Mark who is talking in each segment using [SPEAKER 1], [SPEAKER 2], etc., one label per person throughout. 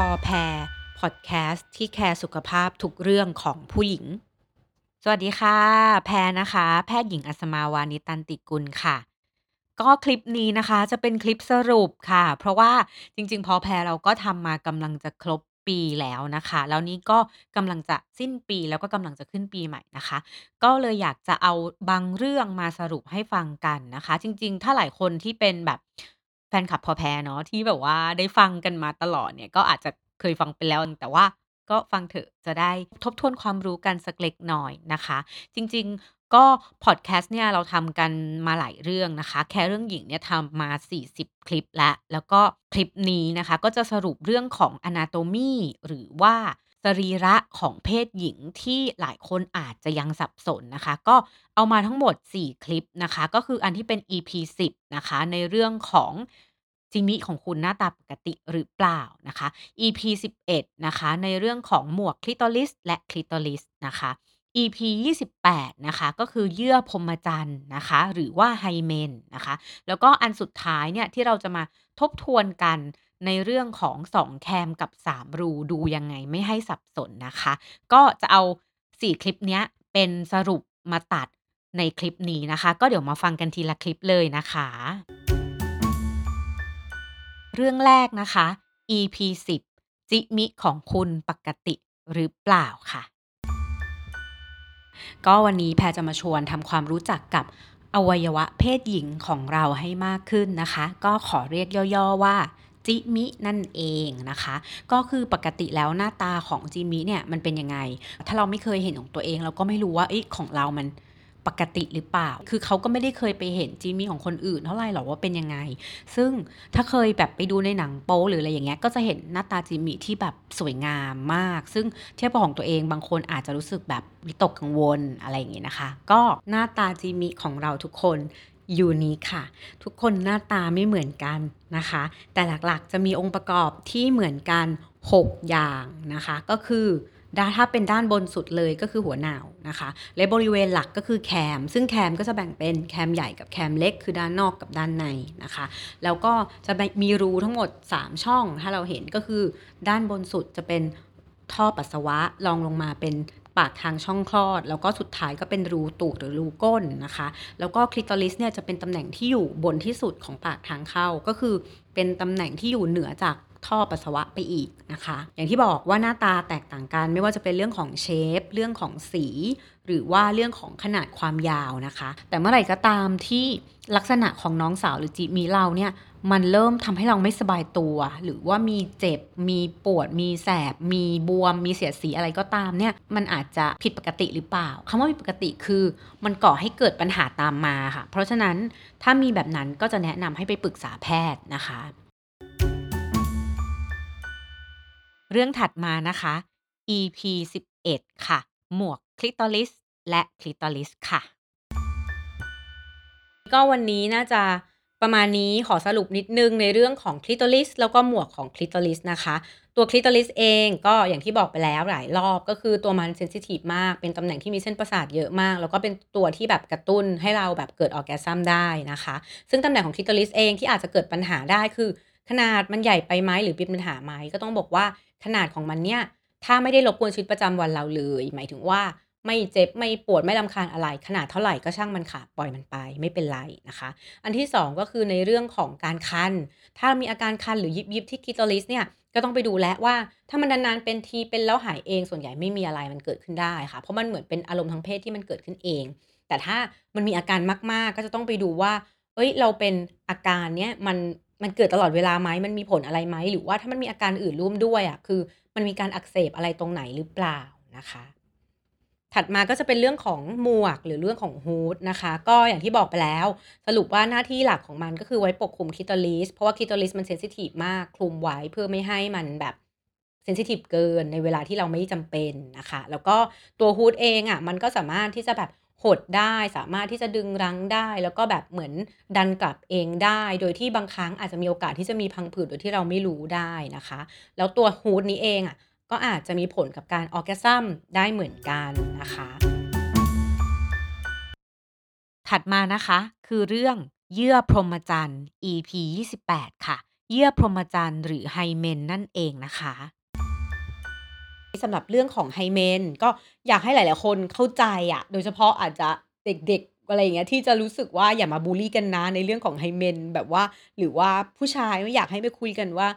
[SPEAKER 1] พอแพรพอดแคสต์ที่ care สุขภาพทุกเรื่องของผู้หญิง สวัสดีค่ะ แพรนะคะ แพทย์หญิงอัศมาวานิตันติกุลค่ะ ก็คลิปนี้นะคะจะเป็นคลิปสรุปค่ะ เพราะว่าจริง ๆ พอแพรเราก็ทำมากำลังจะครบปีแล้วนะคะ แล้วนี่ก็กำลังจะสิ้นปีแล้วก็กำลังจะขึ้นปีใหม่นะคะ ก็เลยอยากจะเอาบางเรื่องมาสรุปให้ฟังกันนะคะ จริง ๆ ถ้าหลายคนที่เป็นแบบ แฟนคลับพอแพรเนาะ ที่แบบว่าได้ฟังกันมาตลอดเนี่ย ก็อาจจะเคยฟังไปแล้ว แต่ว่าก็ฟังเถอะ จะได้ทบทวนความรู้กันสักเล็กน้อยนะคะ จริง ๆ ก็พอดแคสต์เนี่ย เราทำกันมาหลายเรื่องนะคะ แค่เรื่องหญิงเนี่ยทำมา 40 คลิปแล้ว แล้วก็คลิปนี้นะคะ ก็จะสรุปเรื่องของ Anatomy หรือว่า สรีระของเพศหญิงที่หลายคนอาจจะยังสับสนนะคะ ก็เอามาทั้งหมด 4 คลิปนะคะ ก็คืออันที่เป็น EP 10นะคะ ในเรื่องของจิมิของคุณหน้าตาปกติหรือเปล่านะคะ EP 11นะคะ ในเรื่องของหมวกคลิตอริสและคลิตอริสนะคะ EP 28นะคะ ก็คือเยื่อพรมจรรย์นะคะ หรือว่าไฮเมนนะคะ แล้วก็อันสุดท้ายเนี่ยที่เราจะมาทบทวนกัน ในเรื่องของ 2 แคม กับ 3 รู ดูยังไงไม่ให้สับสนนะคะ ก็จะเอา 4 คลิปเนี้ย เป็นสรุปมาตัดในคลิปนี้นะคะ ก็เดี๋ยวมาฟังกันทีละคลิปเลยนะคะ เรื่องแรกนะคะ EP 10 จิมิของคุณปกติหรือเปล่าค่ะ ก็วันนี้แพรจะมาชวนทำความรู้จักกับอวัยวะเพศหญิงของเราให้มากขึ้นนะคะ ก็ขอเรียกย่อๆว่า จิมินั่นเองนะคะ ก็คือปกติแล้วหน้าตาของจิมิเนี่ยมันเป็นยังไง ถ้าเราไม่เคยเห็นของตัวเอง เราก็ไม่รู้ว่าเอ๊ะของเรามันปกติหรือเปล่า คือเขาก็ไม่ได้เคยไปเห็นจิมิของคนอื่นเท่าไหร่หรอกว่าเป็นยังไง ซึ่งถ้าเคยแบบไปดูในหนังโป๊หรืออะไรอย่างเงี้ย ก็จะเห็นหน้าตาจิมิที่แบบสวยงามมาก ซึ่งเทียบกับของตัวเองบางคนอาจจะรู้สึกแบบวิตกกังวลอะไรอย่างเงี้ยนะคะ ก็หน้าตาจิมิของเราทุกคน unique ค่ะ ทุกคนหน้าตาไม่เหมือนกันนะคะ แต่หลักๆจะมีองค์ประกอบที่เหมือนกัน 6 อย่างนะคะ ก็คือด้านถ้าเป็นด้านบนสุดเลยก็คือหัวหน่านะคะ และบริเวณหลักก็คือแคม ซึ่งแคมก็จะแบ่งเป็นแคมใหญ่กับแคมเล็ก คือด้านนอกกับด้านในนะคะ แล้วก็จะมีรูทั้งหมด 3 ช่อง ถ้าเราเห็นก็คือด้านบนสุดจะเป็นท่อปัสสาวะรองลงมาเป็น ปากทางช่องคลอด แล้วก็สุดท้ายก็เป็นรูตูดหรือรูก้นนะคะ แล้วก็คลิตอริสเนี่ยจะเป็นตำแหน่งที่อยู่บนที่สุดของปากทางเข้าก็คือเป็นตำแหน่งที่อยู่เหนือจากท่อปัสสาวะไปอีกนะคะ อย่างที่บอกว่าหน้าตาแตกต่างกัน ไม่ว่าจะเป็นเรื่องของเชฟ เรื่องของสี หรือว่าเรื่องของขนาดความยาวนะคะ แต่เมื่อไหร่ก็ตามที่ลักษณะของน้องสาวหรือจิมิเราเนี่ย มันเริ่มทำให้เราไม่สบายตัว หรือว่ามีเจ็บ มีปวด มีแสบ มีบวม มีเสียดสีอะไรก็ตามเนี่ย มันอาจจะผิดปกติหรือเปล่าคำว่าผิดปกติคือมันก่อให้เกิดปัญหาตามมาค่ะ เพราะฉะนั้นถ้ามีแบบนั้นก็จะแนะนำให้ไปปรึกษาแพทย์นะคะ เรื่องถัดมานะคะ EP 11 ค่ะ หมวก clitoris และ clitoris ค่ะ ก็วันนี้น่าจะ ประมาณนี้ขอสรุปนิดนึงในเรื่องของ clitoris แล้วก็หมวกของ clitoris นะคะ ตัว clitoris เองก็อย่างที่บอกไปแล้วหลายรอบก็คือตัวมัน sensitive มาก เป็นตำแหน่งที่มีเส้นประสาทเยอะมาก แล้วก็เป็นตัวที่แบบกระตุ้นให้เราแบบเกิด Orgasm ได้นะคะ ซึ่งตำแหน่งของคลิตอริสเองที่อาจจะเกิดปัญหาได้คือ ขนาดมันใหญ่ไปไหมหรือเป็นปัญหาไหมก็ต้องบอกว่าขนาดของมันเนี่ยถ้าไม่ได้รบกวนชีวิตประจำวันเราเลย หมายถึงว่า ไม่เจ็บไม่ปวดไม่รำคาญอะไร ขนาดเท่าไหร่ก็ช่างมันค่ะ ปล่อยมันไปไม่เป็นไรนะคะ อันที่ 2 ก็คือในเรื่องของการคัน ถ้ามีอาการคันหรือยิบๆที่คลิตอริสเนี่ยก็ต้องไปดูแลว่าถ้ามันนานๆเป็นทีเป็นแล้วหายเองส่วนใหญ่ไม่มีอะไรมันเกิดขึ้นได้ค่ะ เพราะมันเหมือนเป็นอารมณ์ทางเพศที่มันเกิดขึ้นเอง แต่ถ้ามันมีอาการมากๆ ก็จะต้องไปดูว่าเฮ้ยเราเป็นอาการเนี้ยมันมันเกิดตลอดเวลาไหมมันมีผลอะไรไหมหรือว่าถ้ามันมีอาการอื่นร่วมด้วยอะคือ มันมีการอักเสบอะไรตรงไหนหรือเปล่านะคะ ถัดมาก็จะเป็นเรื่องของหมวกหรือเรื่องของฮูดนะคะ ก็อย่างที่บอกไปแล้ว สรุปว่าหน้าที่หลักของมันก็คือไว้ปกคลุมคลิตอริสเพราะว่าคลิตอริสมันเซนซิทิฟมากคลุมไว้เพื่อไม่ให้มันแบบเซนซิทิฟเกินในเวลาที่เราไม่จำเป็นนะคะ แล้วก็ตัวฮูดเองอะมันก็สามารถที่จะแบบหดได้สามารถที่จะดึงรั้งได้ แล้วก็แบบเหมือนดันกลับเองได้ โดยที่บางครั้งอาจจะมีโอกาสที่จะมีพังผืดโดยที่เราไม่รู้ได้นะคะ แล้วตัวฮูดนี้เองอะ ก็อาจจะมีผลกับการ Orgasm ได้เหมือนกันนะคะ ถัดมานะคะคือเรื่องเยื่อพรหมจรรย์ EP 28 ค่ะ เยื่อพรหมจรรย์หรือไฮเมนนั่นเองนะคะสำหรับเรื่องของ hymen ก็อยากให้หลาย ๆ คนเข้าใจอะโดยเฉพาะอาจจะเด็กๆอะไรอย่างเงี้ยที่จะรู้สึกว่าอย่ามาบุลลี่กันนะในเรื่องของ hymen แบบว่า หรือว่าผู้ชายไม่อยากให้ไปคุยกันว่า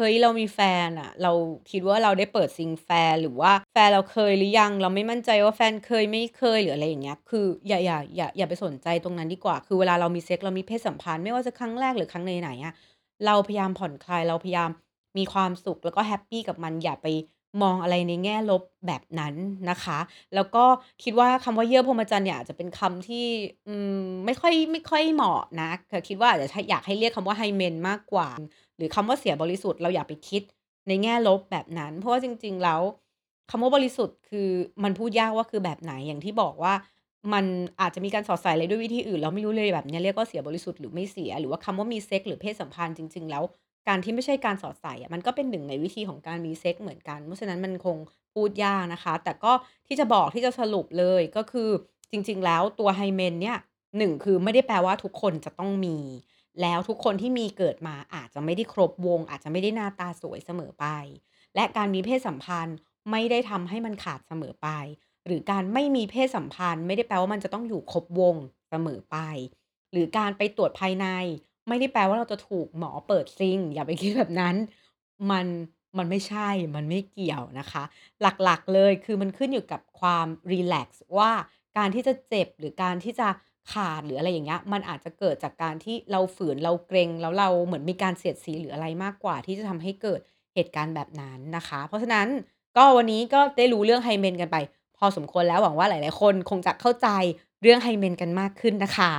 [SPEAKER 1] เฮ้ยเรามีแฟนอะเราคิดว่าเราได้เปิดซิงแฟนหรือว่าแฟนเราเคยหรือยัง เราไม่มั่นใจว่าแฟนเคยไม่เคยหรืออะไรอย่างเงี้ยคืออย่าอย่าอย่าอย่าไปสนใจตรงนั้นดีกว่า คือเวลาเรามีเซ็กส์เรามีเพศสัมพันธ์ไม่ว่าจะครั้งแรกหรือครั้งไหนๆอะเราพยายามผ่อนคลายเราพยายามมีความสุขแล้วก็ happy กับมันอย่าไปมองอะไรในแง่ลบแบบนั้นนะคะ แล้วก็คิดว่าคำว่าเยื่อพรหมจรรย์เนี่ยอาจจะเป็นคำที่อืมไม่ค่อยไม่ค่อยเหมาะนะคิดว่าอาจจะอยากให้เรียกคำว่า hymen มากกว่า หรือคำว่าเสียบริสุทธิ์เราอย่าไปคิดในแง่ลบแบบนั้น เพราะว่าจริง ๆ แล้วคำว่าบริสุทธิ์คือมันพูดยากว่าคือแบบไหนอย่างที่บอกว่ามันอาจจะมีการสอดใส่อะไรด้วยวิธีอื่น เราไม่รู้เลยแบบนี้เรียกว่าเสียบริสุทธิ์หรือไม่เสีย หรือว่าคำว่ามีเซ็กส์หรือเพศสัมพันธ์จริง ๆ แล้ว การที่ไม่ใช่การสอดใส่อะมันก็เป็นหนึ่งในวิธีของการมีเซ็กส์เหมือนกัน เพราะฉะนั้นมันคงพูดยากนะคะ แต่ก็ที่จะบอกที่จะสรุปเลยก็คือจริง ๆ แล้วตัวไฮเมนเนี่ย1คือไม่ได้แปลว่าทุกคนจะต้องมี แล้วทุกคนที่มีเกิดมาอาจจะไม่ได้ครบวง อาจจะไม่ได้หน้าตาสวยเสมอไป และการมีเพศสัมพันธ์ไม่ได้ทำให้มันขาดเสมอไป หรือการไม่มีเพศสัมพันธ์ ไม่ได้แปลว่ามันจะต้องอยู่ครบวงเสมอไป หรือการไปตรวจภายใน ไม่ได้แปลว่าเราจะถูกหมอเปิดซิงอย่าไปคิดแบบนั้น มันมันไม่ใช่ มันไม่เกี่ยวนะคะ หลักๆเลยคือมันขึ้นอยู่กับความรีแลกซ์ว่าการที่จะเจ็บหรือการที่จะ ขาด หรืออะไรอย่างเงี้ย มันอาจจะเกิดจากการที่เราฝืน เราเกรง แล้วเราเหมือนมีการเสียดสี หรืออะไรมากกว่า ที่จะทำให้เกิดเหตุการณ์แบบนั้นนะคะ เพราะฉะนั้น ก็วันนี้ก็ได้รู้เรื่องไฮเมนกันไปพอสมควรแล้ว หวังว่าหลาย ๆ คนคงจะเข้าใจเรื่องไฮเมนกันมากขึ้นนะคะ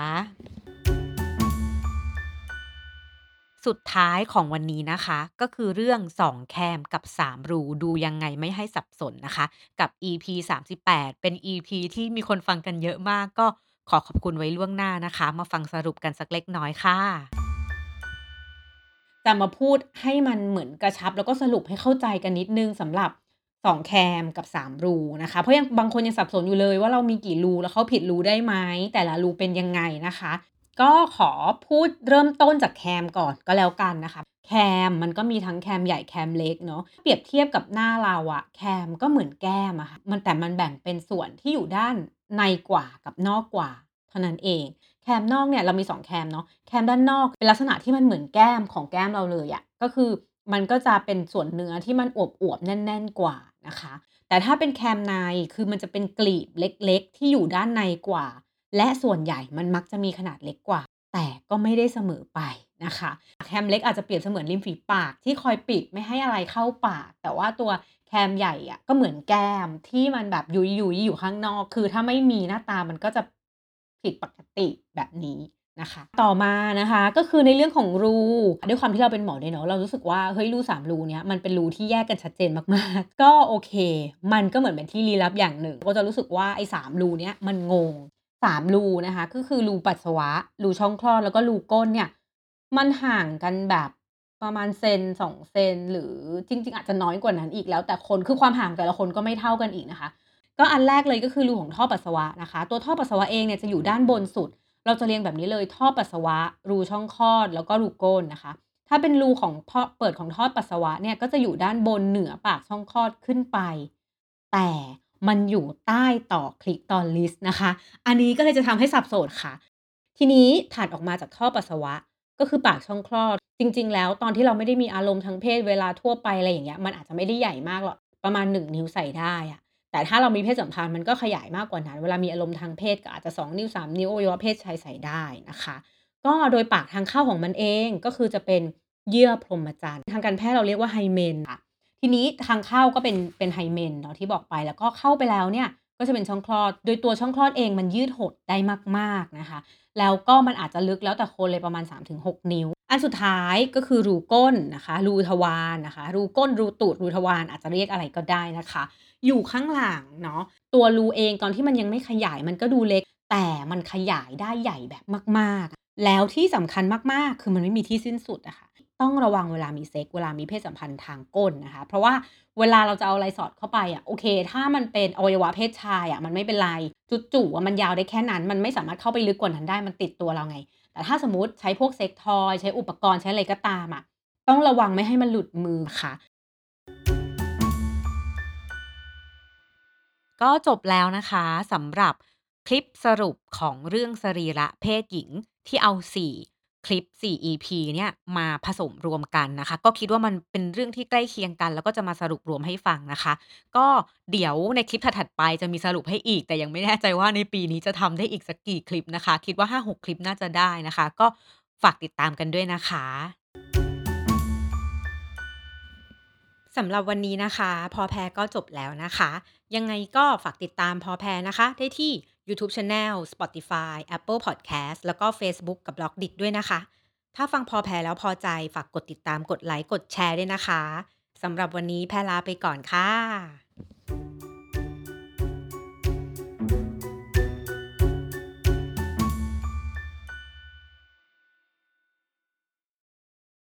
[SPEAKER 1] สุดท้ายของวันนี้นะคะ ก็คือเรื่อง 2 แคมกับ 3 รู ดูยังไงไม่ให้สับสนนะคะ กับ EP 38 เป็น EP ที่มีคนฟังกันเยอะมาก ก็ ขอขอบคุณไว้ล่วงหน้านะคะ มาฟังสรุปกันสักเล็กน้อยค่ะ จะมาพูดให้มันเหมือนกระชับ แล้วก็สรุปให้เข้าใจกันนิดนึงสำหรับ 2 แคมกับ 3 รูนะคะ เพราะยังบางคนยังสับสนอยู่เลยว่าเรามีกี่รูแล้วเขาผิดรูได้ไหมแต่ละรูเป็นยังไงนะคะ ก็ขอพูดเริ่มต้นจากแคมก่อนก็แล้วกันนะคะ แคมมันก็มีทั้งแคมใหญ่แคมเล็กเนาะเปรียบเทียบกับหน้าเราอะแคมก็เหมือนแก้มอะค่ะมันแต่มันแบ่งเป็นส่วนที่อยู่ด้านในกว่ากับนอกกว่า เท่านั้นเอง แคมนอกเนี่ยเรามี 2 แคมเนาะแคมด้านนอกเป็นลักษณะที่มันเหมือนแก้มของแก้มเราเลยอะก็คือมันก็จะเป็นส่วนเนื้อที่มันอวบๆแน่น ๆกว่านะคะ แต่ถ้าเป็นแคมในคือมันจะเป็นกลีบเล็ก ๆ ที่อยู่ด้านในกว่า และส่วนใหญ่มันมักจะมีขนาดเล็กกว่า แต่ก็ไม่ได้เสมอไป นะคะแคมเล็กอาจจะเปรียบเสมือนริมฝีปากที่คอยปิดไม่ให้อะไรเข้าปาก แต่ว่าตัวแคมใหญ่อะก็เหมือนแก้มที่มันแบบยุ้ยๆอยู่ข้างนอก คือถ้าไม่มีหน้าตามันก็จะผิดปกติแบบนี้นะคะ ต่อมานะคะก็คือในเรื่องของรูด้วยความที่เราเป็นหมอด้วยเนาะเรารู้สึกว่าเฮ้ยรู3รูเนี้ยมันเป็นรูที่แยกกันชัดเจนมากๆ ก็โอเค มันก็เหมือนเป็นที่ลี้ลับอย่างหนึ่ง ก็จะรู้สึกว่าไอ้3รูเนี้ยมันงง3รูนะคะก็คือรูปัสสาวะรูช่องคลอดแล้วก็รูก้นเนี่ย มันห่างกันแบบประมาณเซน2เซนหรือจริง ๆ อาจจะน้อยกว่านั้นอีกแล้วแต่คนคือความห่างแต่ละคนก็ไม่เท่ากันอีกนะคะ ก็อันแรกเลยก็คือรูของท่อปัสสาวะนะคะ ตัวท่อปัสสาวะเองเนี่ยจะอยู่ด้านบนสุด เราจะเรียงแบบนี้เลยท่อปัสสาวะ รูช่องคลอด แล้วก็รูก้นนะคะ ถ้าเป็นรูของท่อเปิดของท่อปัสสาวะเนี่ยก็จะอยู่ด้านบนเหนือปากช่องคลอดขึ้นไป แต่มันอยู่ใต้ต่อ Clitoris นะคะ อันนี้ก็เลยจะทำให้สับสนค่ะ ทีนี้ถัดออกมาจากท่อปัสสาวะ ก็คือปากช่องคลอด จริง ๆ แล้วตอนที่เราไม่ได้มีอารมณ์ทางเพศเวลาทั่วไปอะไรอย่างเงี้ยมันอาจจะไม่ได้ใหญ่มากหรอกประมาณ 1 นิ้วใส่ได้อะแต่ถ้าเรามีเพศสัมพันธ์มันก็ขยายมากกว่านั้น เวลามีอารมณ์ทางเพศก็อาจจะ 2 นิ้ว 3 นิ้วอวัยวะเพศชายใส่ได้นะคะ ก็โดยปากทางเข้าของมันเองก็คือจะเป็นเยื่อพรหมจรรย์ทางการแพทย์เราเรียกว่าไฮเมนค่ะทีนี้ทางเข้าก็เป็นเป็นไฮเมนเนาะที่บอกไปแล้วก็เข้าไปแล้วเนี่ย ก็จะเป็นช่องคลอด โดยตัวช่องคลอดเองมันยืดหดได้มากๆนะคะ แล้วก็มันอาจจะลึกแล้วแต่คนเลยประมาณ 3-6 นิ้ว อันสุดท้ายก็คือรูก้นนะคะ รูทวารนะคะ รูก้น รูตูด รูทวารอาจจะเรียกอะไรก็ได้นะคะ อยู่ข้างหลังเนาะ ตัวรูเองตอนที่มันยังไม่ขยายมันก็ดูเล็ก แต่มันขยายได้ใหญ่แบบมากๆ แล้วที่สำคัญมากๆ คือมันไม่มีที่สิ้นสุดอะคะ ต้องระวังเวลามีเซ็กเวลามีเพศสัมพันธ์ทางก้นนะคะ เพราะว่าเวลาเราจะเอาอะไรสอดเข้าไปอะโอเค ถ้ามันเป็นอวัยวะเพศชายอะมันไม่เป็นไรจุดจู่มันยาวได้แค่นั้นมันไม่สามารถเข้าไปลึกกว่านั้นได้มันติดตัวเราไง แต่ถ้าสมมติใช้พวกเซ็กทอยใช้อุปกรณ์ใช้อะไรก็ตามอะต้องระวังไม่ให้มันหลุดมือค่ะก็จบแล้วนะคะสำหรับคลิปสรุปของเรื่องสรีระเพศหญิงที่เอา4 คลิป 4 EP เนี่ยมาผสมรวมกันนะคะ ก็คิดว่ามันเป็นเรื่องที่ใกล้เคียงกัน แล้วก็จะมาสรุปรวมให้ฟังนะคะ ก็เดี๋ยวในคลิปถัด ๆ ไปจะมีสรุปให้อีก แต่ยังไม่แน่ใจว่าในปีนี้จะทำได้อีกสักกี่คลิปนะคะ คิดว่า 5-6 คลิปน่าจะได้นะคะ ก็ฝากติดตามกันด้วยนะคะ สำหรับวันนี้นะคะ พอแพรก็จบแล้วนะคะ ยังไงก็ฝากติดตามพอแพรนะคะ ได้ที่ YouTube Channel Spotify Apple Podcast แล้วก็ Facebook กับ b ล็อกดิด้วยนะคะ ถ้าฟังพอแพ้แล้วพอใจฝากกดติดตามกดไลค์กดแชร์ด้วยนะคะสำหรับวันนี้แพลลาไปก่อนค่ะ